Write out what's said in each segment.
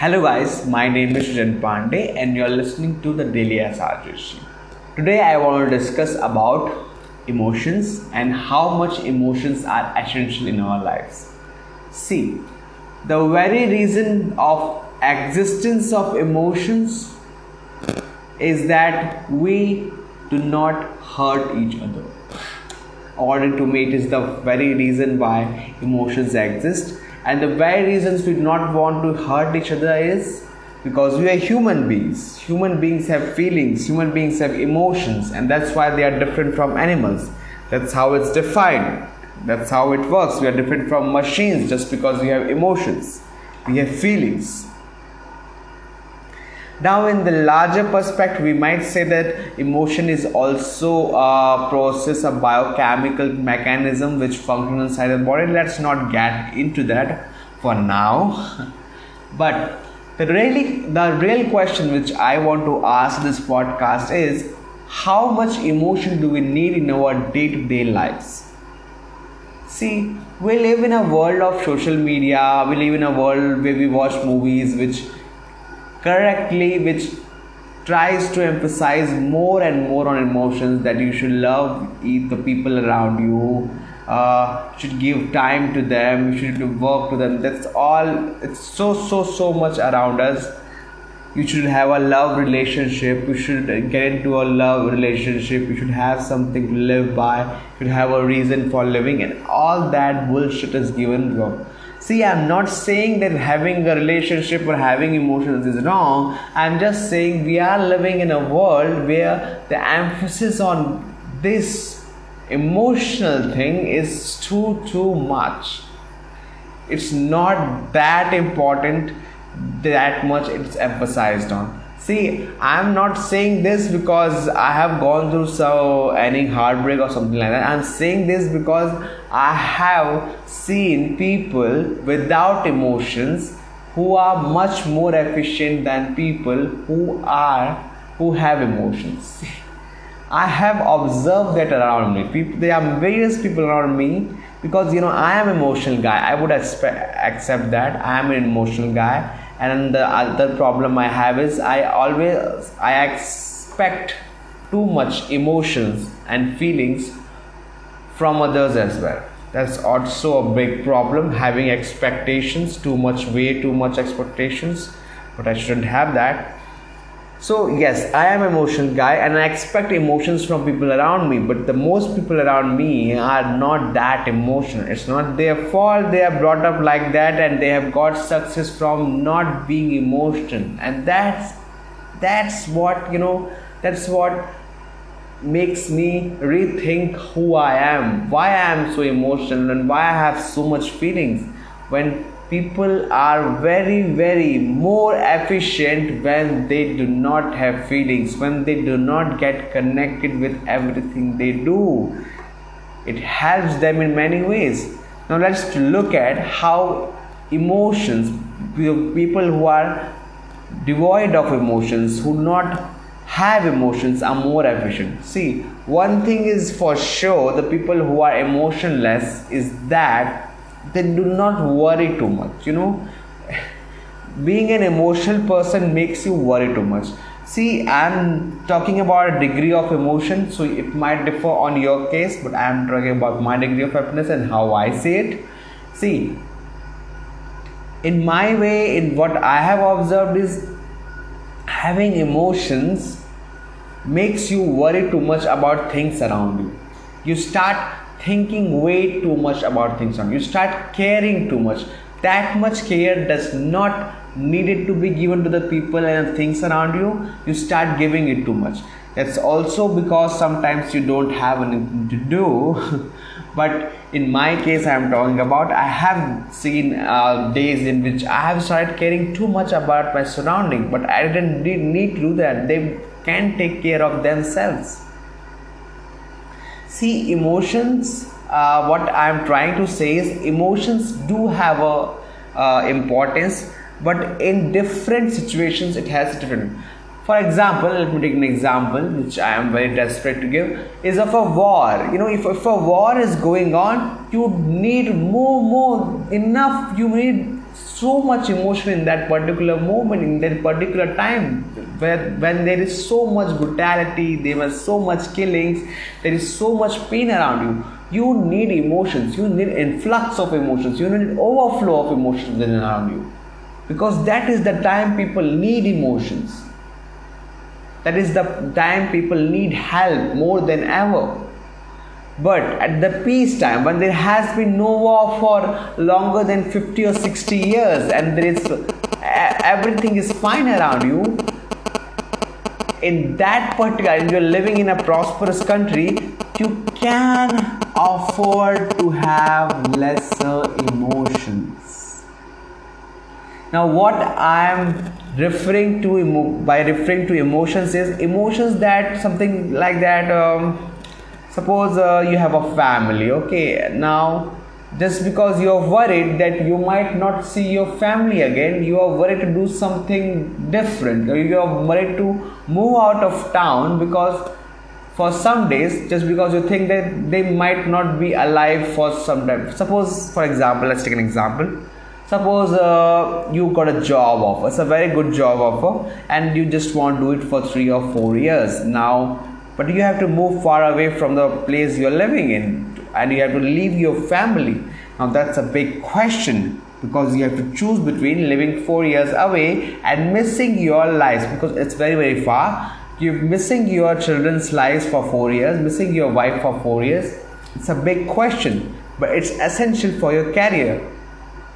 Hello guys, my name is Jan Pandey and you're listening to the Daily SRJC. Today I want to discuss about emotions and how much emotions are essential in our lives. See, the very reason of existence of emotions is that we do not hurt each other. According to me, it is the very reason why emotions exist, and the very reasons we do not want to hurt each other is because we are human beings. Human beings have feelings, human beings have emotions, and that's why they are different from animals. That's how it's defined. That's how it works. We are different from machines just because we have emotions, we have feelings. Now, in the larger perspective, we might say that emotion is also a process, a biochemical mechanism which functions inside the body. Let's not get into that for now. But the really the real question which I want to ask this podcast is how much emotion do we need in our day-to-day lives? See, we live in a world of social media, we live in a world where we watch movies which correctly which tries to emphasize more and more on emotions that you should love the people around you uh, should give time to them you should work to them. That's all it's so so so much around us. You should have a love relationship you should get into a love relationship you should have something to live by you should have a reason for living and all that bullshit is given wrong See, I'm not saying that having a relationship or having emotions is wrong. I'm just saying we are living in a world where the emphasis on this emotional thing is too, too much. It's not that important, that much it's emphasized on see i'm not saying this because i have gone through so any heartbreak or something like that. I'm saying this because i have seen people without emotions who are much more efficient than people who are who have emotions. I have observed that around me. People there are various people around me because you know i am emotional guy. I would expect, accept that i am an emotional guy and the other problem i have is i always i expect too much emotions and feelings from others as well. That's also a big problem having expectations too much way too much expectations. But i shouldn't have that so yes i am emotional guy and i expect emotions from people around me but the most people around me are not that emotional. It's not their fault they are brought up like that and they have got success from not being emotional. And that's that's what you know that's what makes me rethink who i am why i am so emotional and why i have so much feelings. When people are very very more efficient when they do not have feelings when they do not get connected with everything they do. It helps them in many ways. Now let's look at how emotions people who are devoid of emotions who do not have emotions are more efficient. See one thing is for sure the people who are emotionless is that they do not worry too much you know. Being an emotional person makes you worry too much. See i'm talking about a degree of emotion so it might differ on your case but i'm talking about my degree of happiness and how i see it. See in my way in what i have observed is having emotions makes you worry too much about things around you. You start thinking way too much about things on. You start caring too much. That much care does not needed to be given to the people and things around you. You start giving it too much. That's also because sometimes you don't have anything to do. But in my case i am talking about i have seen uh, days in which i have started caring too much about my surrounding but i didn't need to do that. They can take care of themselves see emotions uh, what i am trying to say is emotions do have a uh, importance but in different situations it has different for example let me take an example which i am very desperate to give is of a war. You know if, if a war is going on you need more more enough you need so much emotion in that particular moment in that particular time where when there is so much brutality there was so much killings there is so much pain around you you need emotions. You need influx of emotions. You need overflow of emotions around you. Because that is the time people need emotions. That is the time people need help more than ever but at the peace time, when there has been no war for longer than 50 or 60 years and there is everything is fine around you, in that particular, you're living in a prosperous country, you can afford to have lesser emotions. Now, what I am referring to emo- by referring to emotions is emotions that something like that. Um, suppose uh, you have a family okay now just because you're worried that you might not see your family again you are worried to do something different. You are worried to move out of town because for some days just because you think that they might not be alive for some time. Suppose for example let's take an example. Suppose uh, you got a job offer. It's a very good job offer and you just want to do it for three or four years. Now but you have to move far away from the place you're living in and you have to leave your family. Now that's a big question because you have to choose between living four years away and missing your lives because it's very very far. You're missing your children's lives for four years missing your wife for four years. It's a big question but it's essential for your career.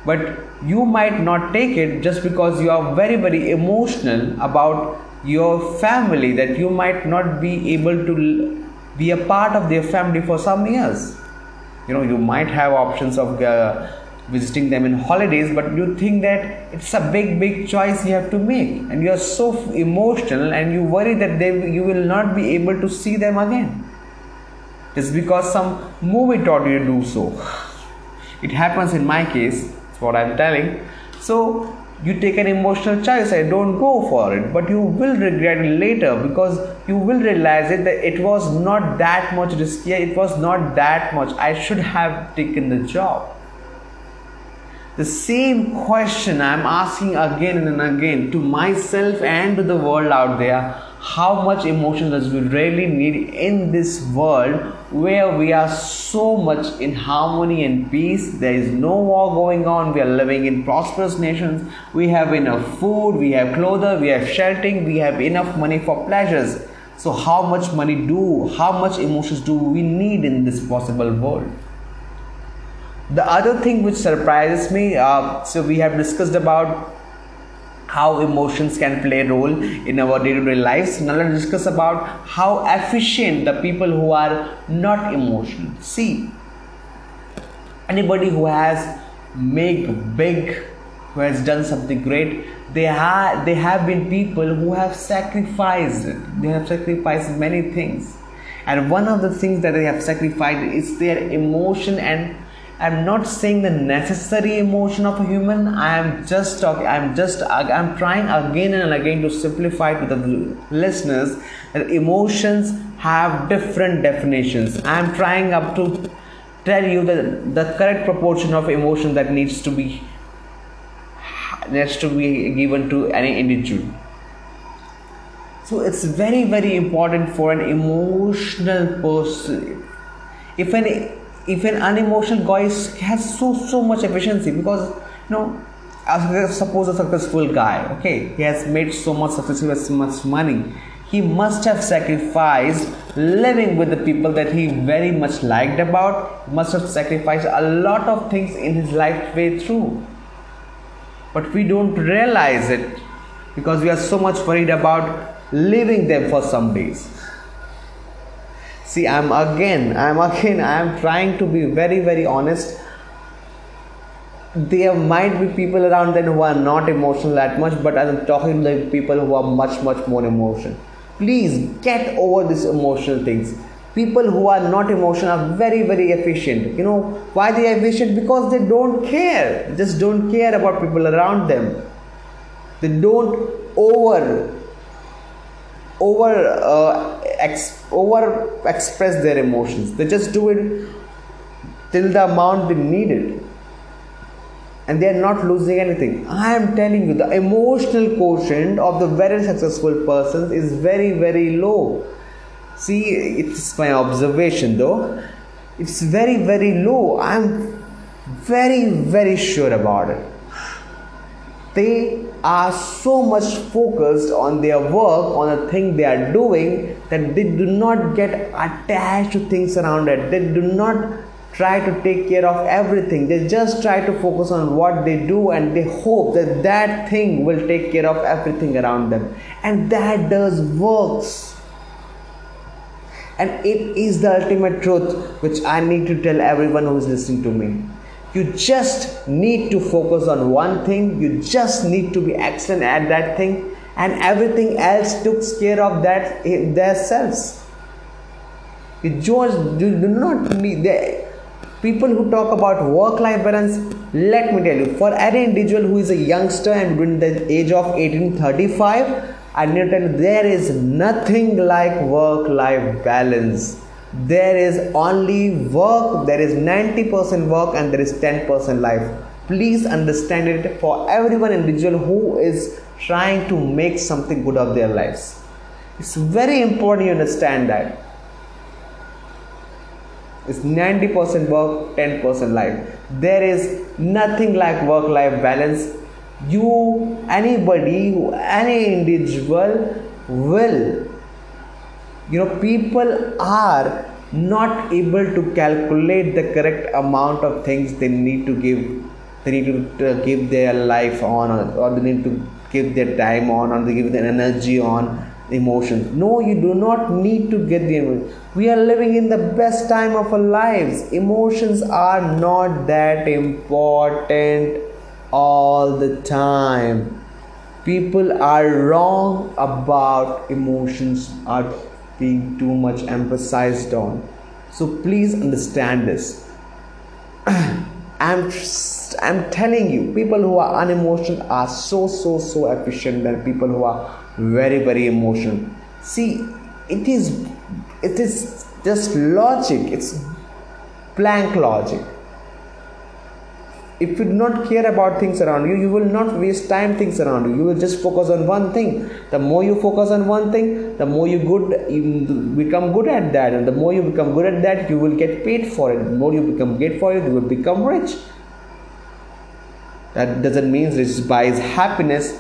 But you might not take it just because you are very very emotional about your family that you might not be able to be a part of their family for some years you know you might have options of uh, visiting them in holidays but you think that it's a big big choice you have to make. And you're so emotional and you worry that they you will not be able to see them again. Just because some movie taught you to do so. It happens in my case that's what i'm telling. So you take an emotional choice i don't go for it but you will regret it later because you will realize it that it was not that much risky it was not that much. I should have taken the job the same question i'm asking again and again to myself and to the world out there. How much emotion does we really need in this world where we are so much in harmony and peace? There is no war going on. We are living in prosperous nations. We have enough food. We have clothes. We have sheltering we have enough money for pleasures. So how much money do how much emotions do we need in this possible world the other thing which surprises me uh, so we have discussed about how emotions can play a role in our day-to-day lives. Now let's discuss about how efficient the people who are not emotional. See anybody who has made big who has done something great they have they have been people who have sacrificed they have sacrificed many things. And one of the things that they have sacrificed is their emotion and I'm not saying the necessary emotion of a human. I am just talking. I'm just. I'm trying again and again to simplify to the listeners that emotions have different definitions. I'm trying up to tell you the the correct proportion of emotion that needs to be needs to be given to any individual. So it's very very important for an emotional person. If an if an unemotional guy has so so much efficiency because you know as suppose a successful guy okay he has made so much success he has so much money he must have sacrificed living with the people that he very much liked about must have sacrificed a lot of things in his life way through. But we don't realize it because we are so much worried about leaving them for some days see i'm again i'm again i'm trying to be very very honest. There might be people around them who are not emotional that much but i'm talking to the people who are much much more emotional. Please get over these emotional things. People who are not emotional are very very efficient. You know why they are efficient? Because they don't care. Just don't care about people around them. They don't over over uh, ex- over express their emotions. They just do it till the amount they need it. And they are not losing anything. I am telling you the emotional quotient of the very successful persons is very very low. See it's my observation though. It's very very low. I'm very very sure about it. They are so much focused on their work on the thing they are doing that they do not get attached to things around it. They do not try to take care of everything. They just try to focus on what they do and they hope that that thing will take care of everything around them. And that does works. And it is the ultimate truth which i need to tell everyone who is listening to me you just need to focus on one thing. You just need to be excellent at that thing. And everything else takes care of that eh, themselves you just do not need the people who talk about work life balance let me tell you for any individual who is a youngster and between the age of 18 35 i need to tell you there is nothing like work life balance there is only work there is 90% work and there is 10% life. Please understand it for everyone individual who is trying to make something good of their lives. It's very important you understand that. It's 90% work 10% life. There is nothing like work life balance. You anybody any individual will you know people are not able to calculate the correct amount of things they need to give they need to uh, give their life on or they need to give their time on or they give their energy on emotions no you do not need to get the emotions we are living in the best time of our lives. Emotions are not that important all the time. People are wrong about emotions are being too much emphasized on. So please understand this. I'm I'm telling you, people who are unemotional are so so so efficient than people who are very very emotional. See, it is it is just logic it's blank logic if you do not care about things around you you will not waste time things around you. You will just focus on one thing. The more you focus on one thing the more you good you become good at that. And the more you become good at that you will get paid for it. The more you become paid for it you will become rich. That doesn't mean rich buys happiness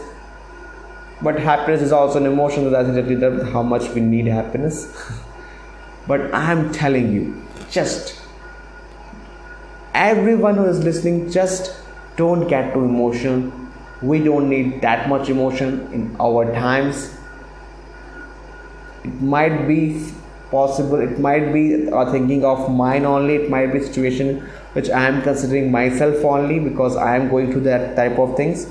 but happiness is also an emotion that how much we need happiness. But I am telling you, just everyone who is listening, just don't get too emotional. We don't need that much emotion in our times. It might be possible, it might be thinking of mine only, it might be situation which I am considering myself only because I am going through that type of things.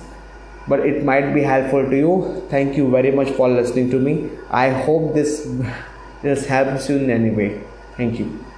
But it might be helpful to you. Thank you very much for listening to me. I hope this this helps you in any way. Thank you